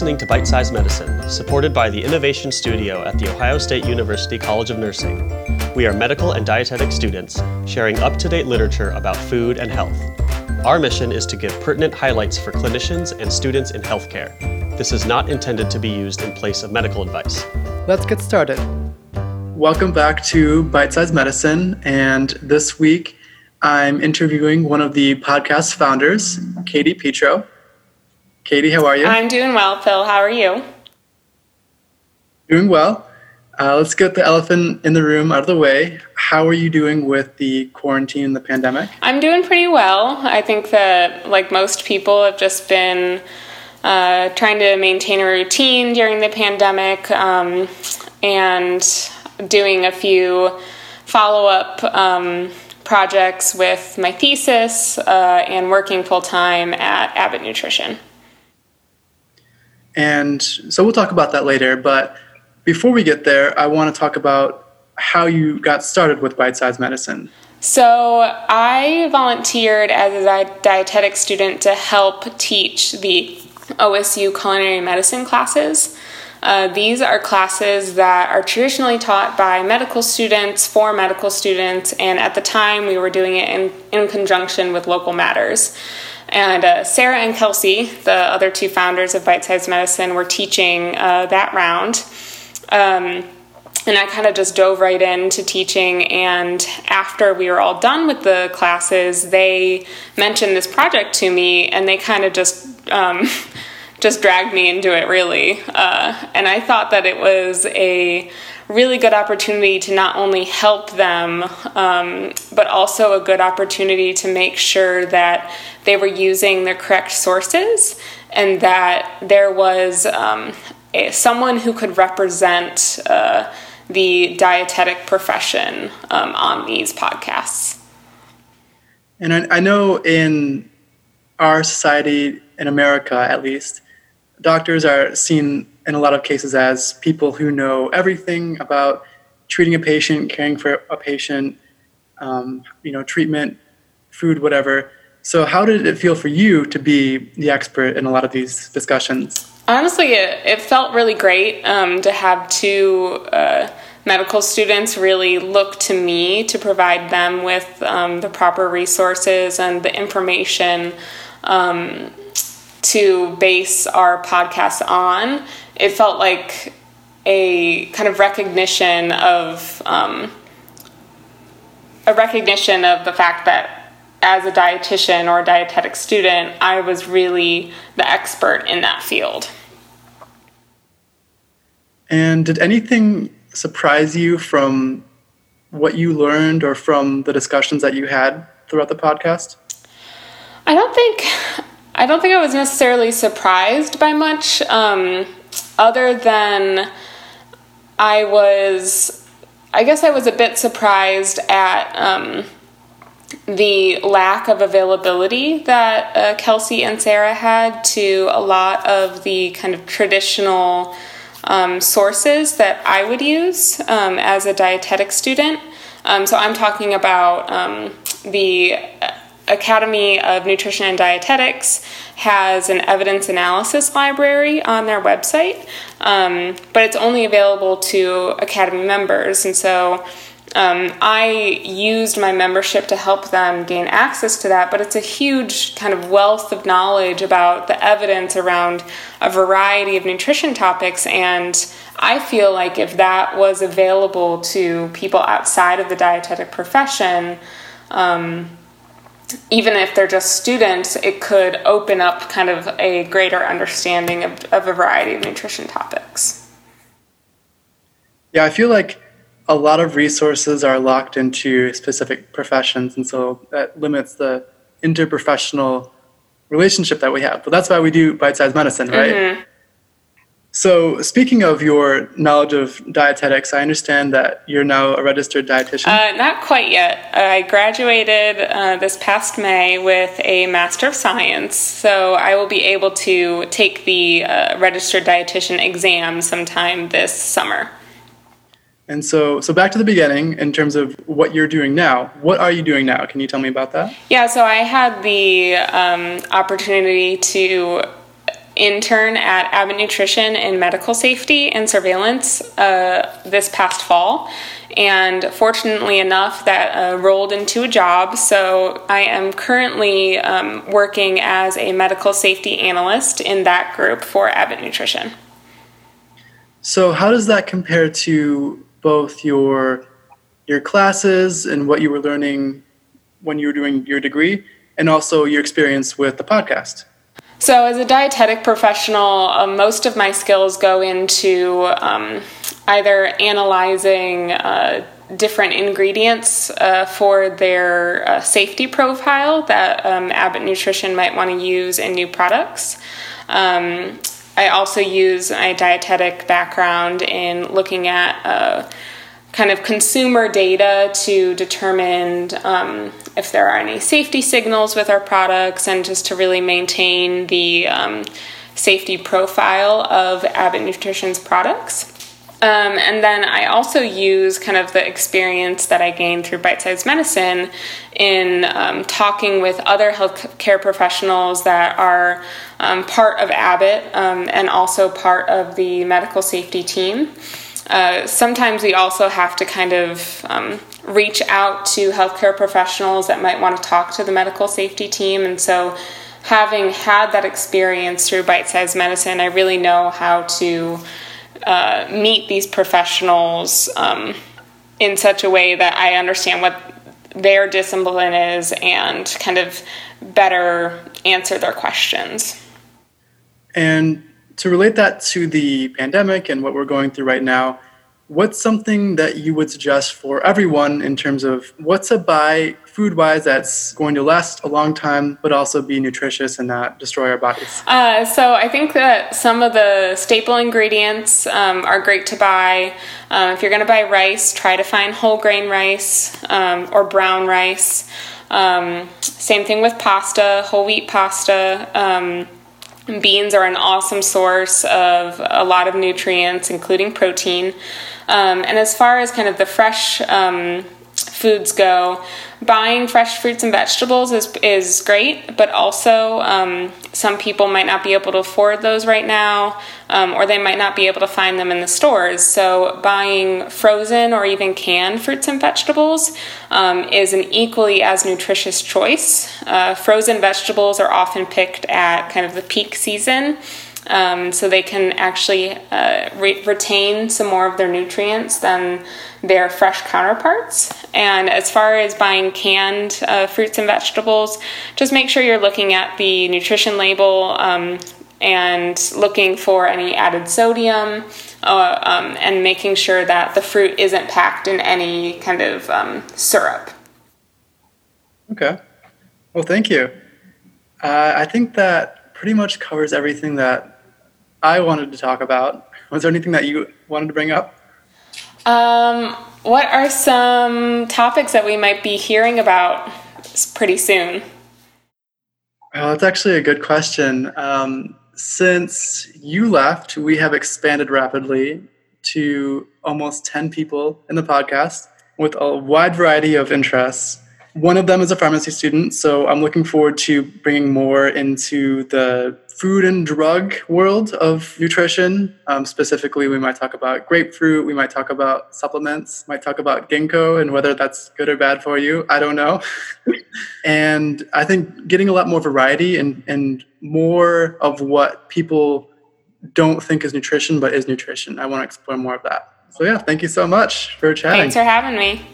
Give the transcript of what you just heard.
listening to Bite Size Medicine, supported by the Innovation Studio at The Ohio State University College of Nursing. We are medical and dietetic students sharing up to date literature about food and health. Our mission is to give pertinent highlights for clinicians and students in healthcare. This is not intended to be used in place of medical advice. Let's get started. Welcome back to Bite Size Medicine. And this week, I'm interviewing one of the podcast founders, Katie Petro. Katie, how are you? I'm doing well, Phil. How are you? Doing well. Uh, let's get the elephant in the room out of the way. How are you doing with the quarantine and the pandemic? I'm doing pretty well. I think that, like most people, have just been uh, trying to maintain a routine during the pandemic um, and doing a few follow up um, projects with my thesis uh, and working full time at Abbott Nutrition. And so we'll talk about that later. But before we get there, I want to talk about how you got started with bite sized medicine. So, I volunteered as a dietetic student to help teach the OSU culinary medicine classes. Uh, these are classes that are traditionally taught by medical students for medical students, and at the time we were doing it in, in conjunction with Local Matters. And uh, Sarah and Kelsey, the other two founders of Bite Size Medicine, were teaching uh, that round. Um, and I kind of just dove right into teaching. And after we were all done with the classes, they mentioned this project to me, and they kind of just um, just dragged me into it, really. Uh, and I thought that it was a really good opportunity to not only help them, um, but also a good opportunity to make sure that they were using the correct sources and that there was um, a, someone who could represent uh, the dietetic profession um, on these podcasts. And I, I know in our society, in America at least, doctors are seen in a lot of cases as people who know everything about treating a patient, caring for a patient, um, you know, treatment, food, whatever. So, how did it feel for you to be the expert in a lot of these discussions? Honestly, it, it felt really great um, to have two uh, medical students really look to me to provide them with um, the proper resources and the information um, to base our podcast on. It felt like a kind of recognition of um, a recognition of the fact that as a dietitian or a dietetic student, I was really the expert in that field. And did anything surprise you from what you learned or from the discussions that you had throughout the podcast? I don't think I don't think I was necessarily surprised by much, um, other than I was, I guess I was a bit surprised at um, the lack of availability that uh, Kelsey and Sarah had to a lot of the kind of traditional um, sources that I would use um, as a dietetic student. Um, so I'm talking about um, the Academy of Nutrition and Dietetics has an evidence analysis library on their website, um, but it's only available to Academy members. And so um, I used my membership to help them gain access to that, but it's a huge kind of wealth of knowledge about the evidence around a variety of nutrition topics. And I feel like if that was available to people outside of the dietetic profession, um, even if they're just students, it could open up kind of a greater understanding of, of a variety of nutrition topics. Yeah, I feel like a lot of resources are locked into specific professions, and so that limits the interprofessional relationship that we have. But that's why we do bite sized medicine, right? Mm-hmm. So, speaking of your knowledge of dietetics, I understand that you're now a registered dietitian. Uh, not quite yet. I graduated uh, this past May with a Master of Science, so I will be able to take the uh, registered dietitian exam sometime this summer. And so, so back to the beginning in terms of what you're doing now. What are you doing now? Can you tell me about that? Yeah, so I had the um, opportunity to intern at Abbott Nutrition in medical safety and surveillance uh, this past fall. And fortunately enough, that uh, rolled into a job. So I am currently um, working as a medical safety analyst in that group for Abbott Nutrition. So, how does that compare to both your your classes and what you were learning when you were doing your degree, and also your experience with the podcast? So, as a dietetic professional, uh, most of my skills go into um, either analyzing uh, different ingredients uh, for their uh, safety profile that um, Abbott Nutrition might want to use in new products. Um, I also use my dietetic background in looking at uh, kind of consumer data to determine um, if there are any safety signals with our products and just to really maintain the um, safety profile of Abbott Nutrition's products. Um, and then I also use kind of the experience that I gained through bite sized medicine in um, talking with other healthcare professionals that are um, part of Abbott um, and also part of the medical safety team. Uh, sometimes we also have to kind of um, reach out to healthcare professionals that might want to talk to the medical safety team. And so, having had that experience through bite sized medicine, I really know how to uh, meet these professionals um, in such a way that I understand what their discipline is and kind of better answer their questions. And to relate that to the pandemic and what we're going through right now, what's something that you would suggest for everyone in terms of what's a buy food wise that's going to last a long time but also be nutritious and not destroy our bodies? Uh, so, I think that some of the staple ingredients um, are great to buy. Um, if you're going to buy rice, try to find whole grain rice um, or brown rice. Um, same thing with pasta, whole wheat pasta um, Beans are an awesome source of a lot of nutrients, including protein. Um, and as far as kind of the fresh um, foods go, buying fresh fruits and vegetables is, is great, but also um, some people might not be able to afford those right now, um, or they might not be able to find them in the stores. So, buying frozen or even canned fruits and vegetables um, is an equally as nutritious choice. Uh, frozen vegetables are often picked at kind of the peak season. Um, so they can actually uh, re- retain some more of their nutrients than their fresh counterparts. And as far as buying canned uh, fruits and vegetables, just make sure you're looking at the nutrition label um, and looking for any added sodium uh, um, and making sure that the fruit isn't packed in any kind of um, syrup. Okay. Well, thank you. Uh, I think that pretty much covers everything that I wanted to talk about. Was there anything that you wanted to bring up? Um, what are some topics that we might be hearing about pretty soon? Well, that's actually a good question. Um, since you left, we have expanded rapidly to almost 10 people in the podcast with a wide variety of interests. One of them is a pharmacy student, so I'm looking forward to bringing more into the food and drug world of nutrition. Um, specifically, we might talk about grapefruit, we might talk about supplements, might talk about ginkgo and whether that's good or bad for you. I don't know. and I think getting a lot more variety and, and more of what people don't think is nutrition but is nutrition. I want to explore more of that. So, yeah, thank you so much for chatting. Thanks for having me.